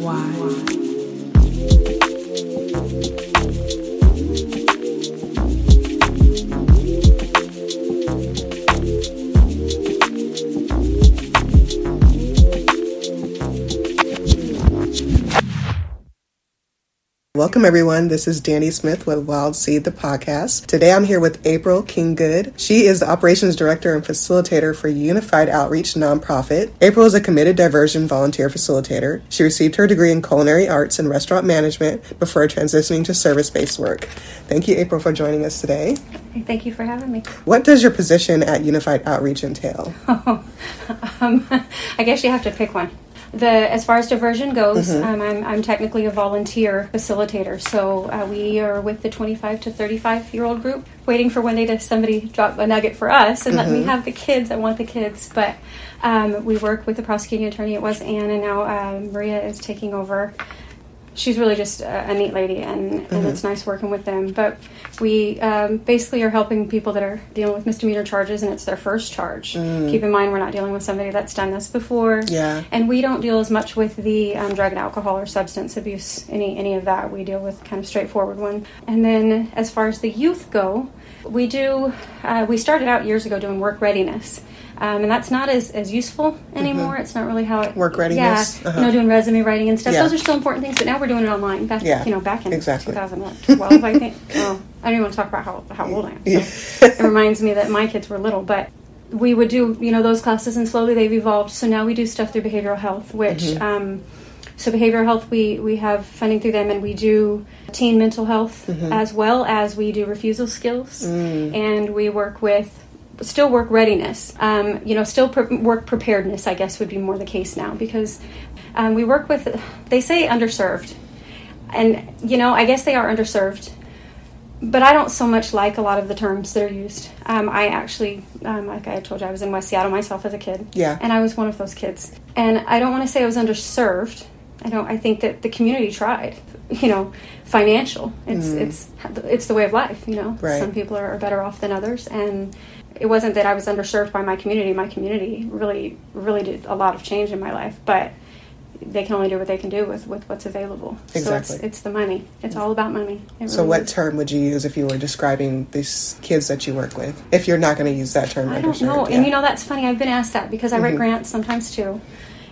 why. Welcome, everyone. This is Danny Smith with Wild Seed, the podcast. Today I'm here with April King Goode. She is the operations director and facilitator for Unified Outreach Nonprofit. April is a committed diversion volunteer facilitator. She received her degree in culinary arts and restaurant management before transitioning to service based work. Thank you, April, for joining us today. Thank you for having me. What does your position at Unified Outreach entail? Oh, um, I guess you have to pick one the as far as diversion goes, mm-hmm. um, I'm, I'm technically a volunteer facilitator. So uh, we are with the 25 to 35 year old group, waiting for one day to somebody drop a nugget for us and mm-hmm. let me mm-hmm. have the kids. I want the kids, but um, we work with the prosecuting attorney. It was Anne, and now uh, Maria is taking over she's really just a, a neat lady, and, mm-hmm. it's nice working with them. But we um, basically are helping people that are dealing with misdemeanor charges, and it's their first charge. Mm. Keep in mind, we're not dealing with somebody that's done this before. Yeah. And we don't deal as much with the um, drug and alcohol or substance abuse, any any of that. We deal with kind of straightforward one. And then as far as the youth go, we do. Uh, we started out years ago doing work readiness. Um, and that's not as, as useful anymore. Mm-hmm. It's not really how it work readiness. Yeah, uh-huh. you know, doing resume writing and stuff. Yeah. Those are still important things, but now we're doing it online. Back, yeah. you know, back in exactly. 2012, I think. Well, I don't even want to talk about how, how old I am. So it reminds me that my kids were little, but we would do you know those classes, and slowly they've evolved. So now we do stuff through behavioral health, which. Mm-hmm. Um, so behavioral health, we, we have funding through them, and we do teen mental health mm-hmm. as well as we do refusal skills, mm. and we work with still work readiness. Um, you know, still pre- work preparedness. I guess would be more the case now because um, we work with. They say underserved, and you know, I guess they are underserved. But I don't so much like a lot of the terms that are used. Um, I actually, um, like I told you, I was in West Seattle myself as a kid. Yeah. And I was one of those kids. And I don't want to say I was underserved. I don't. I think that the community tried. You know, financial. It's mm. it's it's the way of life. You know, right. some people are better off than others, and it wasn't that I was underserved by my community. My community really, really did a lot of change in my life, but they can only do what they can do with, with what's available. Exactly. So it's, it's the money. It's all about money. It so, really what is. term would you use if you were describing these kids that you work with? If you're not going to use that term, I don't know. Yeah. And you know, that's funny. I've been asked that because I write mm-hmm. grants sometimes too.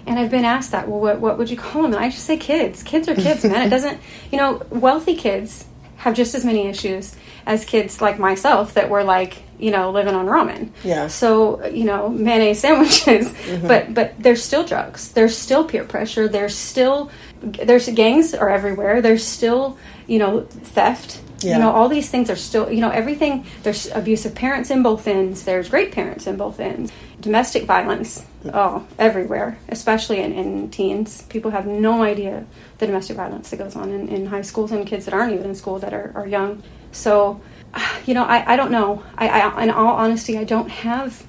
And I've been asked that. Well, what, what would you call them? And I just say kids. Kids are kids, man. It doesn't, you know, wealthy kids have just as many issues as kids like myself that were like you know living on ramen yeah so you know mayonnaise sandwiches mm-hmm. but but there's still drugs there's still peer pressure there's still there's gangs are everywhere there's still you know theft yeah. you know all these things are still you know everything there's abusive parents in both ends there's great parents in both ends domestic violence oh everywhere especially in, in teens people have no idea the domestic violence that goes on in, in high schools and kids that aren't even in school that are, are young so you know i, I don't know I, I in all honesty i don't have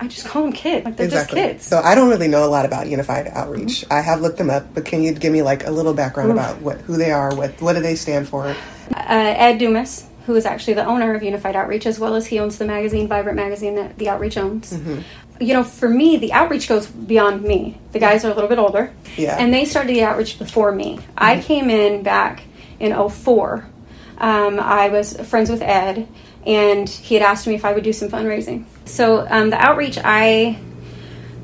I just call them kids. Like they're exactly. just kids. So I don't really know a lot about Unified Outreach. Mm-hmm. I have looked them up, but can you give me like a little background Oof. about what who they are, what what do they stand for? Uh, Ed Dumas who is actually the owner of Unified Outreach, as well as he owns the magazine, Vibrant Magazine, that the Outreach owns. Mm-hmm. You know, for me, the outreach goes beyond me. The guys are a little bit older. Yeah. And they started the outreach before me. Mm-hmm. I came in back in 04. Um, I was friends with Ed, and he had asked me if I would do some fundraising. So um, the outreach, I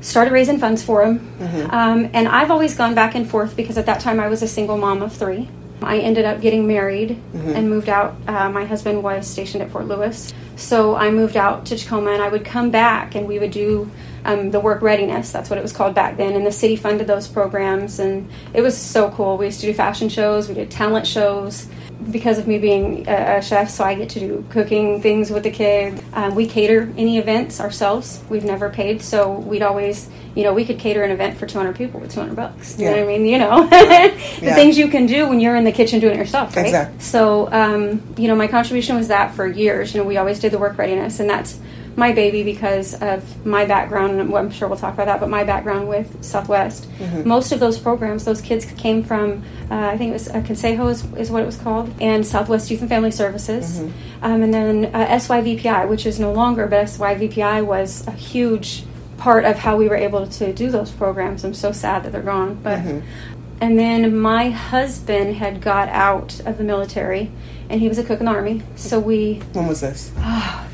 started raising funds for him. Mm-hmm. Um, and I've always gone back and forth because at that time I was a single mom of three. I ended up getting married mm-hmm. and moved out. Uh, my husband was stationed at Fort Lewis. So I moved out to Tacoma and I would come back and we would do um, the work readiness. That's what it was called back then. And the city funded those programs and it was so cool. We used to do fashion shows, we did talent shows. Because of me being a, chef, so I get to do cooking things with the kids. Um, we cater any events ourselves. We've never paid, so we'd always you know, we could cater an event for 200 people with 200 bucks. You yeah. know what I mean? You know, the yeah. things you can do when you're in the kitchen doing it yourself, right? Exactly. So, um, you know, my contribution was that for years. You know, we always did the work readiness, and that's my baby because of my background. And I'm sure we'll talk about that, but my background with Southwest. Mm-hmm. Most of those programs, those kids came from, uh, I think it was uh, Consejo is, is, what it was called, and Southwest Youth and Family Services. Mm-hmm. Um, and then uh, SYVPI, which is no longer, but SYVPI was a huge part of how we were able to do those programs. I'm so sad that they're gone, but. Mm-hmm. And then my husband had got out of the military and he was a cook in the army. So we, When was this?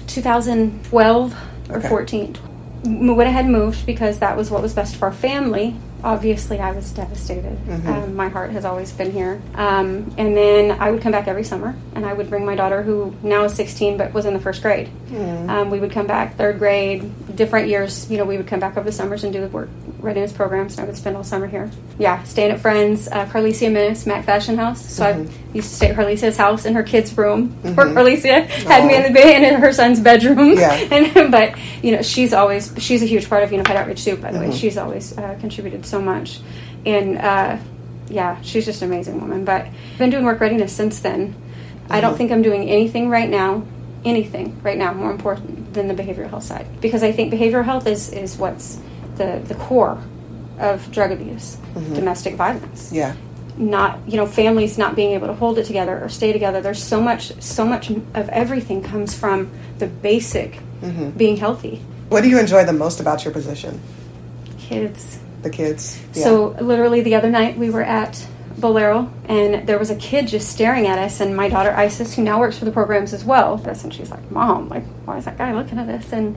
2012 or Okay. 14, we went ahead and moved because that was what was best for our family. Obviously, I was devastated. Mhm. Um, my heart has always been here. Um, and then I would come back every summer and I would bring my daughter, who now is 16 but was in the first grade. Mm. Um, we would come back third grade, different years. You know, we would come back over the summers and do the work readiness programs. And I would spend all summer here. Yeah, staying at friends, uh, Carlicia Miss, Mac Fashion House. So I used to stay at Carlicia's house in her kids' room, where Carlicia had me in the bed and in her son's bedroom. Yeah. and, but you know, she's always she's a huge part of Unified Outreach too. By the way, she's always uh, contributed so much, and uh, yeah, she's just an amazing woman. But I've been doing work readiness since then. I don't think I'm doing anything right now, anything right now more important than the behavioral health side because I think behavioral health is is what's the the core of drug abuse, mm-hmm. domestic violence Yeah. not you know families not being able to hold it together or stay together there's so much so much of everything comes from the basic mm-hmm. being healthy What do you enjoy the most about your position? kids The kids. Yeah. so literally the other night we were at bolero and there was a kid just staring at us and my daughter isis who now works for the programs as well and she's like mom like why is that guy looking at us and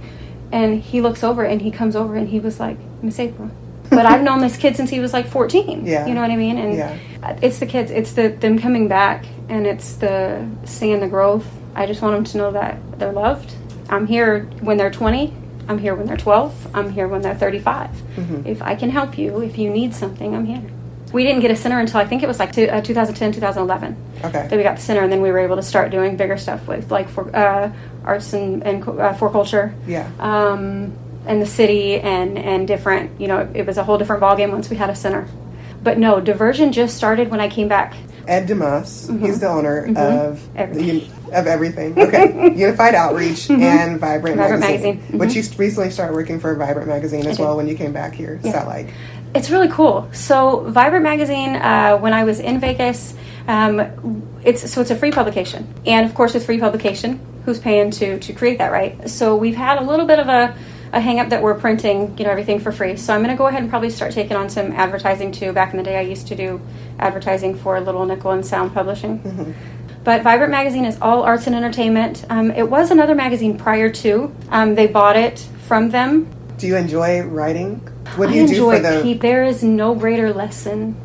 and he looks over and he comes over and he was like miss april. But i've known this kid since he was like 14 Yeah. you know what i mean? And Yeah. it's the kids. It's the them coming back and it's the seeing the growth. I just want them to know that they're loved. I'm here when they're 20 i'm here when they're 12 i'm here when they're 35 if i can help you if you need something i'm here. We didn't get a center until i think it was like two, uh, 2010 2011 Okay. that we got the center and then we were able to start doing bigger stuff with like for uh, arts and, and uh, for culture Yeah. um, and the city and and different you know it was a whole different ballgame once we had a center but no diversion just started when i came back Ed Dumas, he's the owner of Mm-hmm. Everything. the, of everything. Okay, Unified Outreach and Vibrant, Vibrant Magazine, Magazine. Mm-hmm. which you recently started working for Vibrant Magazine as well when you came back here. Is Yeah. that like? It's really cool. So, Vibrant Magazine, uh, when I was in Vegas, um, it's so it's a free publication, and of course, with free publication, who's paying to to create that, right? So, we've had a little bit of a a hang up that we're printing, you know, everything for free. So, I'm going to go ahead and probably start taking on some advertising too. Back in the day, I used to do advertising for Little Nickel and Sound Publishing. But Vibrant Magazine is all arts and entertainment. Um, it was another magazine prior to. Um, they bought it from them Do you enjoy writing? What do I you do enjoy for the? There is no greater lesson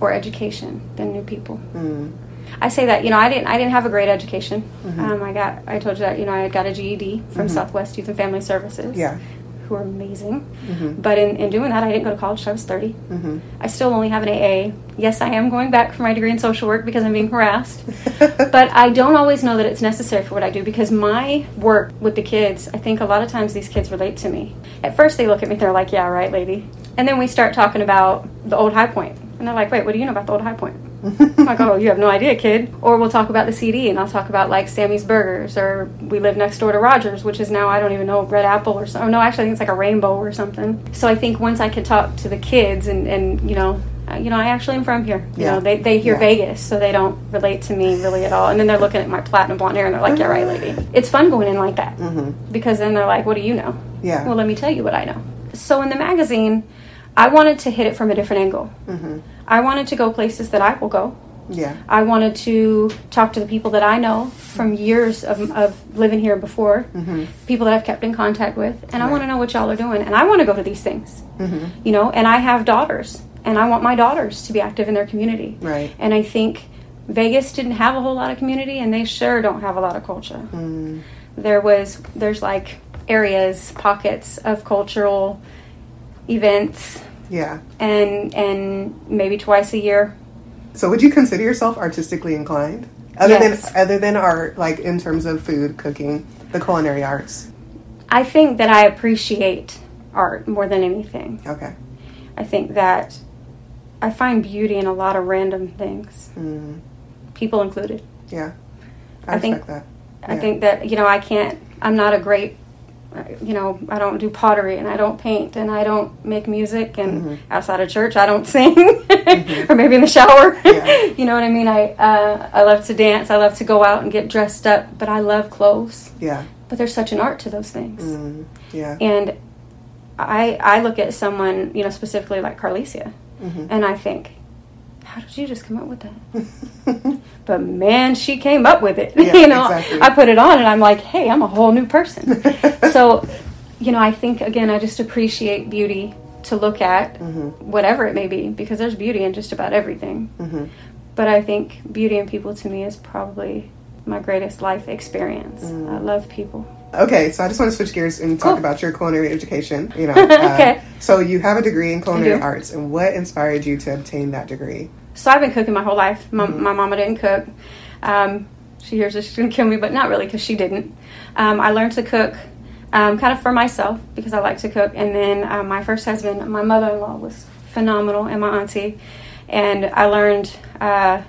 or education than new people. Mm, I say that you know I didn't I didn't have a great education. Mm-hmm. Um, I got I told you that you know I got a GED from Southwest Youth and Family Services. yeah. who are amazing. Mhm. But in, in doing that, I didn't go to college I was 30. hmm I still only have an AA. Yes, I am going back for my degree in social work because I'm being harassed. but I don't always know that it's necessary for what I do because my work with the kids, I think a lot of times these kids relate to me. At first, they look at me, they're like, yeah, right, lady. And then we start talking about the old High And they're like, wait, what do you know about the old High Point? Like, oh, you have no idea, kid. Or we'll talk about the CD, and I'll talk about like Sammy's Burgers, or we live next door to Rogers, which is now I don't even know Red Apple or something. No, actually, I think it's like a Rainbow or something. So I think once I can talk to the kids, and and you know, you know, I actually am from here. You Yeah. know, they they hear Yeah. Vegas, so they don't relate to me really at all. And then they're looking at my platinum blonde hair, and they're like, yeah, right, lady. It's fun going in like that hmm because then they're like, what do you know? Yeah. Well, let me tell you what I know. So in the magazine, I wanted to hit it from a different angle. hmm I wanted to go places that I will go. Yeah. I wanted to talk to the people that I know from years of, of living here before, hmm people that I've kept in contact with, and I want to know what y'all are doing. And I want to go to these things, hmm you know. And I have daughters, and I want my daughters to be active in their community. Right. And I think Vegas didn't have a whole lot of community, and they sure don't have a lot of culture. Mm. There was there's like areas, pockets of cultural events, Yeah. and and maybe twice a year So would you consider yourself artistically inclined? Other Yes. than other than art, like in terms of food, cooking, the culinary arts. I think that I appreciate art more than anything. Okay. I think that I find beauty in a lot of random things, Mm. people included. Yeah. I, I think- that. I think that, you know, I can't, I'm not a great, you know, I don't do pottery and I don't paint and I don't make music and Mhm. outside of church I don't sing or maybe in the shower. Yeah. you know what I mean? I, uh, I love to dance. I love to go out and get dressed up, but I love clothes. Yeah. But there's such an art to those things. Mm. Yeah. And I I look at someone, you know, specifically like Carlicia, hmm and I think, how did you just come up with that? but man, she came up with it. Yeah, you know, exactly. I put it on and I'm like, hey, I'm a whole new person. so, you know, I think again, I just appreciate beauty to look at, Mm-hmm. whatever it may be, because there's beauty in just about everything. Mm-hmm. But I think beauty in people to me is probably my greatest life experience. Mm. I love people. Okay, so I just want to switch gears and talk Cool. about your culinary education. You know, uh, Okay. So you have a degree in culinary arts, and what inspired you to obtain that degree? So I've been cooking my whole life. My, Mm-hmm. my mama didn't cook. Um, she hears this, she's gonna kill me, but not really because she didn't. Um, I learned to cook um, kind of for myself because I like to cook. And then uh, my first husband, my mother-in-law, was phenomenal, and my auntie, and I learned uh,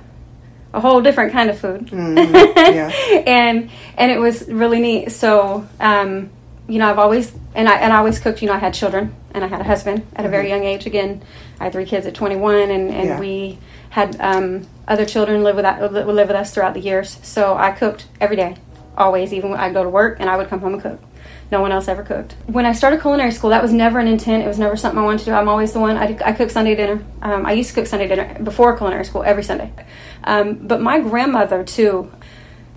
a whole different kind of food. Mhm, yeah. and and it was really neat. So um, you know, I've always and I and I always cooked. You know, I had children and I had a husband at a very young age. Again, I had three kids at 21, and and Mm-hmm. Yeah. we had um, other children live with that live with us throughout the years. So I cooked every day, always. Even when I'd go to work and I would come home and cook. No one else ever cooked. When I started culinary school, that was never an intent. It was never something I wanted to do. I'm always the one. I, I cook Sunday dinner. Um, I used to cook Sunday dinner before culinary school every Sunday. Um, but my grandmother too,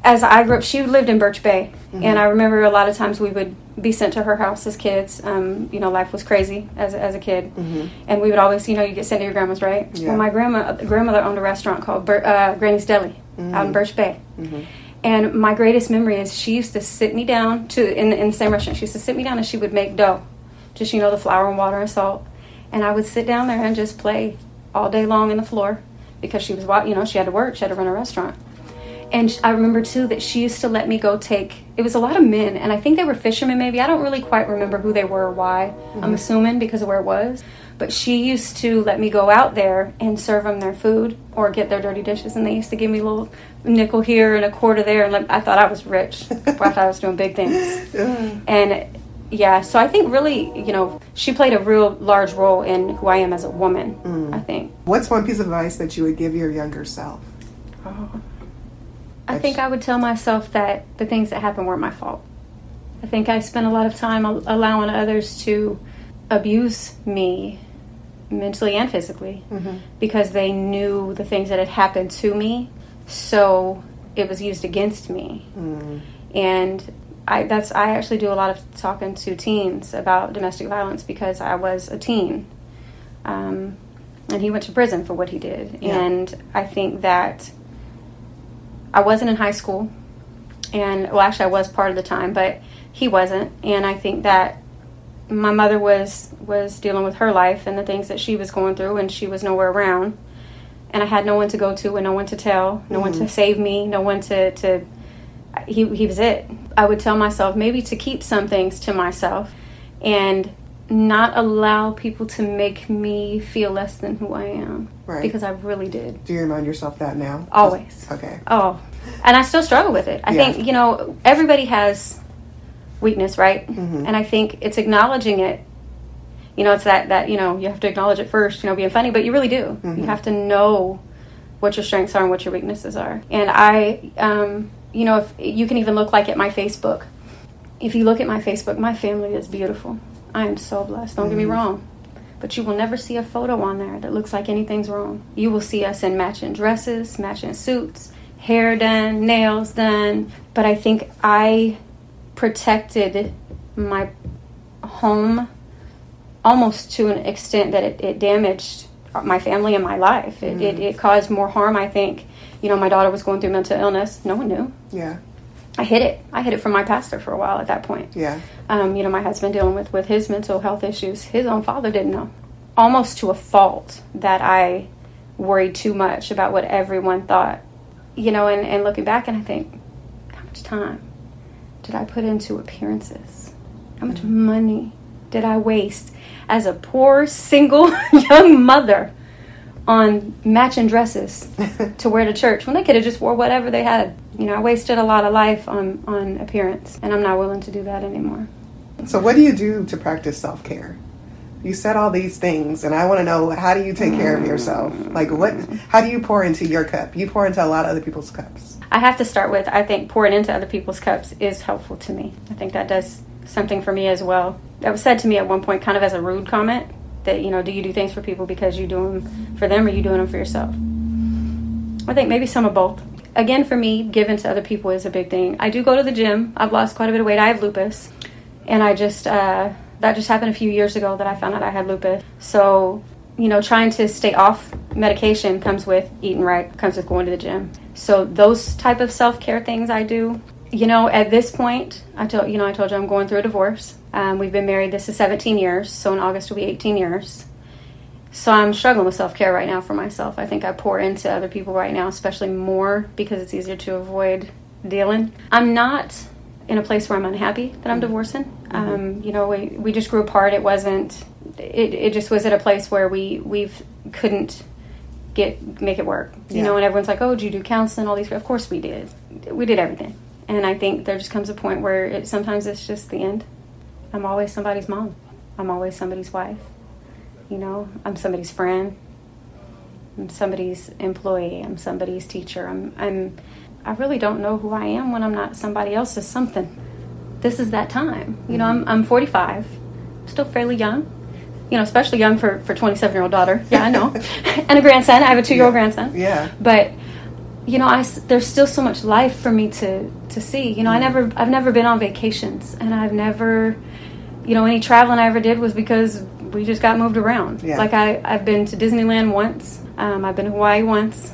as I grew up, she lived in Birch Bay, and I remember a lot of times we would be sent to her house as kids. Um, you know, life was crazy as, as a kid, and we would always, you know, you get sent to your grandma's, right? Yeah. Well, my grandma grandmother owned a restaurant called Bir- uh, Granny's Deli out in Birch Bay. And my greatest memory is she used to sit me down to in the, in the same restaurant. She used to sit me down and she would make dough, just you know the flour and water and salt, and I would sit down there and just play all day long in the floor because she was you know she had to work, she had to run a restaurant. And I remember too that she used to let me go take. It was a lot of men, and I think they were fishermen. Maybe I don't really quite remember who they were or why. I'm mm-hmm. assuming because of where it was. But she used to let me go out there and serve them their food or get their dirty dishes, and they used to give me a little nickel here and a quarter there, and like, I thought I was rich. I thought I was doing big things. And yeah, so I think really, you know, she played a real large role in who I am as a woman. Mm. I think. What's one piece of advice that you would give your younger self? Oh. I think I would tell myself that the things that happened weren't my fault. I think I spent a lot of time allowing others to abuse me mentally and physically because they knew the things that had happened to me, so it was used against me. And I that's I actually do a lot of talking to teens about domestic violence because I was a teen. Um, and he went to prison for what he did. Yeah. And I think that I wasn't in high school, and well, actually, I was part of the time, but he wasn't. And I think that my mother was was dealing with her life and the things that she was going through, and she was nowhere around. And I had no one to go to, and no one to tell, no one to mm-hmm. save me, no one to to. He he was it. I would tell myself maybe to keep some things to myself, and not allow people to make me feel less than who I am. Right. Because I really did. Do you remind yourself that now? Always. Okay. Oh, and I still struggle with it. I Yeah. think, you know, everybody has weakness, right? Mm-hmm. And I think it's acknowledging it. You know, it's that, that, you know, you have to acknowledge it first, you know, being funny, but you really do. Mm-hmm. You have to know what your strengths are and what your weaknesses are. And I, um, you know, if you can even look like at my Facebook. If you look at my Facebook, my family is beautiful. I am so blessed. Don't get me mm. wrong. But you will never see a photo on there that looks like anything's wrong. You will see us in matching dresses, matching suits, hair done, nails done. But I think I protected my home almost to an extent that it, it damaged my family and my life. It, it, mm. it caused more harm, I think. You know, my daughter was going through mental illness. No one knew. Yeah. I hid it. I hid it from my pastor for a while at that point Yeah. um, you know, my husband dealing with with his mental health issues. His own father didn't know, almost to a fault that I worried too much about what everyone thought. You know, and, and looking back, and I think, how much time did I put into appearances? How much money did I waste as a poor single young mother on matching dresses to wear to church when they could have just wore whatever they had? You know, I wasted a lot of life on on appearance, and I'm not willing to do that anymore. So, what do you do to practice self care? You said all these things, and I want to know how do you take care of yourself? Like, what? How do you pour into your cup? You pour into a lot of other people's cups. I have to start with I think pouring into other people's cups is helpful to me. I think that does something for me as well. That was said to me at one point, kind of as a rude comment, that you know, do you do things for people because you do them for them, or you doing them for yourself? I think maybe some of both. Again, for me, giving to other people is a big thing. I do go to the gym. I've lost quite a bit of weight. I have lupus, and I just uh, that just happened a few years ago that I found out I had lupus. So, you know, trying to stay off medication comes with eating right, comes with going to the gym. So those type of self care things I do. You know, at this point, I told you know I told you I'm going through a divorce. Um, we've been married. This is 17 years, so in August will be 18 years. So I'm struggling with self care right now for myself. I think I pour into other people right now, especially more because it's easier to avoid dealing. I'm not in a place where I'm unhappy that I'm mm-hmm. divorcing. Mm-hmm. Um, you know, we, we just grew apart. It wasn't. It, it just was at a place where we we've couldn't get make it work. You yeah. know, and everyone's like, "Oh, did you do counseling? All these." Of course, we did. We did everything. And I think there just comes a point where it, sometimes it's just the end. I'm always somebody's mom. I'm always somebody's wife. You know, I'm somebody's friend. I'm somebody's employee. I'm somebody's teacher. I'm, I'm, I really don't know who I am when I'm not somebody else's something. This is that time. You know, I'm, I'm 45, still fairly young. You know, especially young for for 27 year old daughter. Yeah, I know, and a grandson. I have a two year old yeah. grandson. Yeah. But you know, I there's still so much life for me to to see. You know, mm I never I've never been on vacations, and I've never, you know, any traveling I ever did was because we just got moved around. Yeah. Like I, I've been to Disneyland once. Um, I've been to Hawaii once,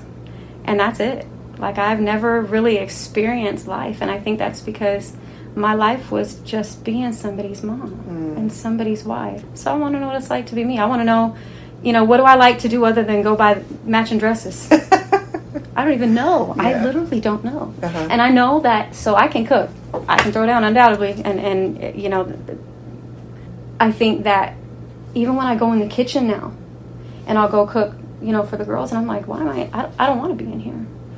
and that's it. Like I've never really experienced life, and I think that's because my life was just being somebody's mom mm. and somebody's wife. So I want to know what it's like to be me. I want to know, you know, what do I like to do other than go buy matching dresses? I don't even know. Yeah. I literally don't know. Uh-huh. And I know that so I can cook. I can throw down undoubtedly and and you know I think that even when I go in the kitchen now and I'll go cook, you know, for the girls, and I'm like, why am I? I, I don't want to be in here.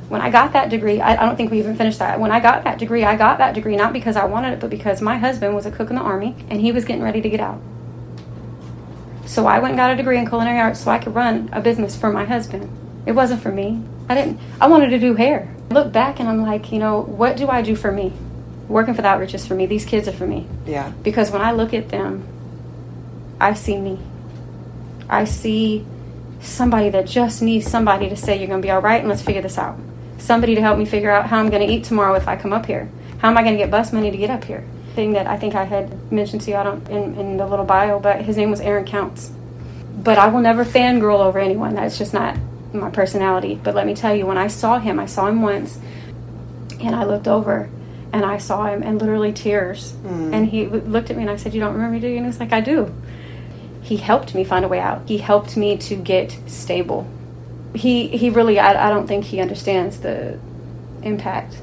When I got that degree, I, I don't think we even finished that. When I got that degree, I got that degree not because I wanted it, but because my husband was a cook in the army and he was getting ready to get out. So I went and got a degree in culinary arts so I could run a business for my husband. It wasn't for me. I didn't. I wanted to do hair. I look back and I'm like, you know, what do I do for me? Working for the outreach is for me. These kids are for me. Yeah. Because when I look at them, I see me. I see somebody that just needs somebody to say, You're going to be all right and let's figure this out. Somebody to help me figure out how I'm going to eat tomorrow if I come up here. How am I going to get bus money to get up here? Thing that I think I had mentioned to you I don't, in, in the little bio, but his name was Aaron Counts. But I will never fangirl over anyone. That's just not my personality. But let me tell you, when I saw him, I saw him once, and I looked over and I saw him, and literally tears. Mm. And he looked at me and I said, You don't remember me, do you? And he was like, I do he helped me find a way out. He helped me to get stable. He he really I, I don't think he understands the impact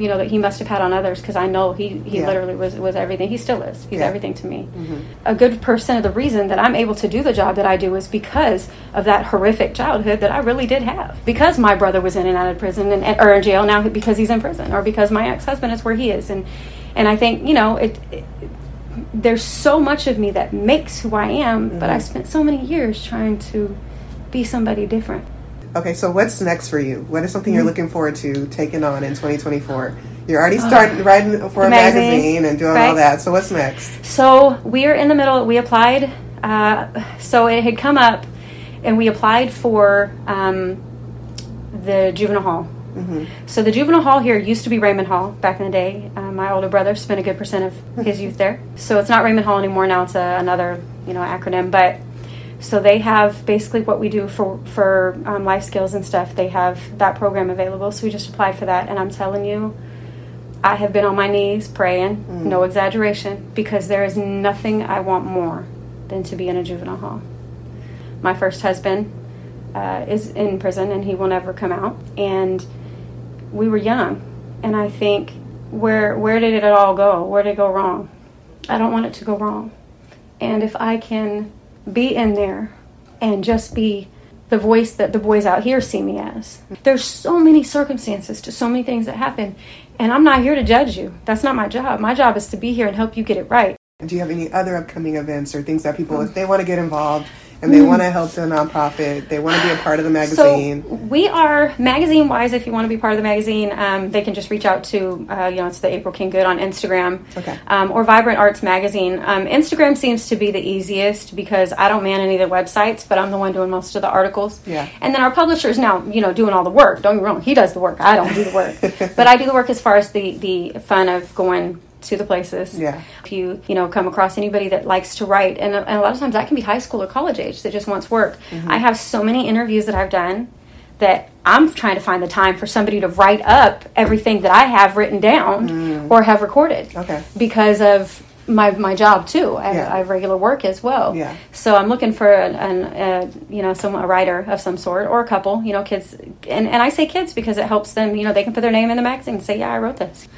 you know that he must have had on others because I know he he yeah. literally was was everything. He still is. He's yeah. everything to me. Mm-hmm. A good percent of the reason that I'm able to do the job that I do is because of that horrific childhood that I really did have. Because my brother was in and out of prison and or in jail now because he's in prison, or because my ex husband is where he is, and and I think you know it, it there's so much of me that makes who I am, mm-hmm. but I mm-hmm. spent so many years trying to be somebody different. Okay, so what's next for you? What is something mm-hmm. you're looking forward to taking on in 2024? You're already starting uh, writing for a magazine, magazine and doing right? all that. So what's next? So we are in the middle. We applied. Uh, so it had come up, and we applied for um, the juvenile hall Mm-hmm. So the juvenile hall here used to be Raymond Hall back in the day. Uh, my older brother spent a good percent of his youth there. So it's not Raymond Hall anymore. Now it's a, another you know acronym. But so they have basically what we do for for um, life skills and stuff. They have that program available. So we just applied for that, and I'm telling you. I have been on my knees praying, mm-hmm. no exaggeration, because there is nothing I want more than to be in a juvenile hall. My first husband uh, is in prison and he will never come out. And we were young, and I think where where did it all go? Where did it go wrong? I don't want it to go wrong. And if I can be in there and just be the voice that the boys out here see me as. There's so many circumstances to so many things that happen, and I'm not here to judge you. That's not my job. My job is to be here and help you get it right. Do you have any other upcoming events or things that people, if they want to get involved and they want to help the nonprofit. They want to be a part of the magazine. So we are magazine wise. If you want to be part of the magazine, um, they can just reach out to uh, you know it's the April King Goode on Instagram, Okay. um, or Vibrant Arts Magazine. Um, Instagram seems to be the easiest because I don't man any of the websites, but I'm the one doing most of the articles. Yeah. And then our publisher is now you know doing all the work. Don't get me wrong, he does the work. I don't do the work, but I do the work as far as the the fun of going to the places. Yeah. If you you know come across anybody that likes to write, and, and a lot of times that can be high school or college age that just wants work. Mm-hmm. I have so many interviews that I've done that I'm trying to find the time for somebody to write up everything that I have written down or have recorded. Mm. Okay. Because of my my job too. I, Yeah. I have regular work as well. Yeah. So I'm looking for an, an uh, you know some a writer of some sort or a couple. You know, kids, and and I say kids because it helps them. You know, they can put their name in the magazine and say, yeah, I wrote this.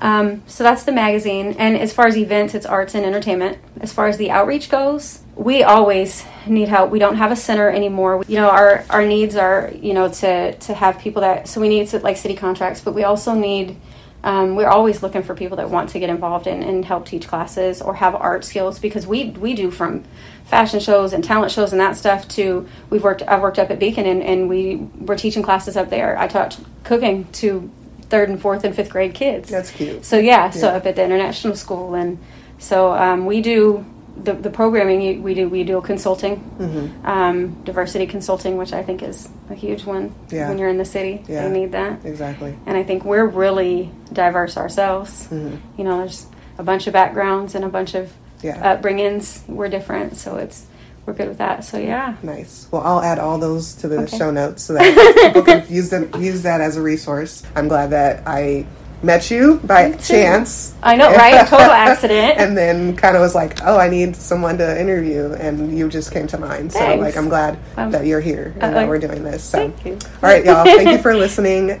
Um, so that's the magazine. And as far as events, it's arts and entertainment. As far as the outreach goes, we always need help. We don't have a center anymore. You know, our, our needs are, you know, to, to have people that, so we need to, like city contracts, but we also need, um, we're always looking for people that want to get involved in and help teach classes or have art skills because we, we do from fashion shows and talent shows and that stuff to, we've worked, I've worked up at Beacon and, and we were teaching classes up there. I taught cooking to third and fourth and fifth grade kids. That's cute. So yeah, so Yeah. up at the international school, and so um, we do the, the programming. We do we do consulting, Mm-hmm. um, diversity consulting, which I think is a huge one Yeah. when you're in the city. Yeah. They need that, Exactly. and I think we're really diverse ourselves. Mm-hmm. You know, there's a bunch of backgrounds and a bunch of Yeah. upbringings. We're different, so it's we're good with that. So yeah. Nice. Well, I'll add all those to the Okay. show notes so that people can use them use that as a resource. I'm glad that I met you by chance. I know, right? Total accident. and then kind of was like, oh, I need someone to interview, and you just came to mind. So, Thanks. like, I'm glad Um, that you're here and uh, that we're doing this. So, Thank you. all right, y'all. Thank you for listening.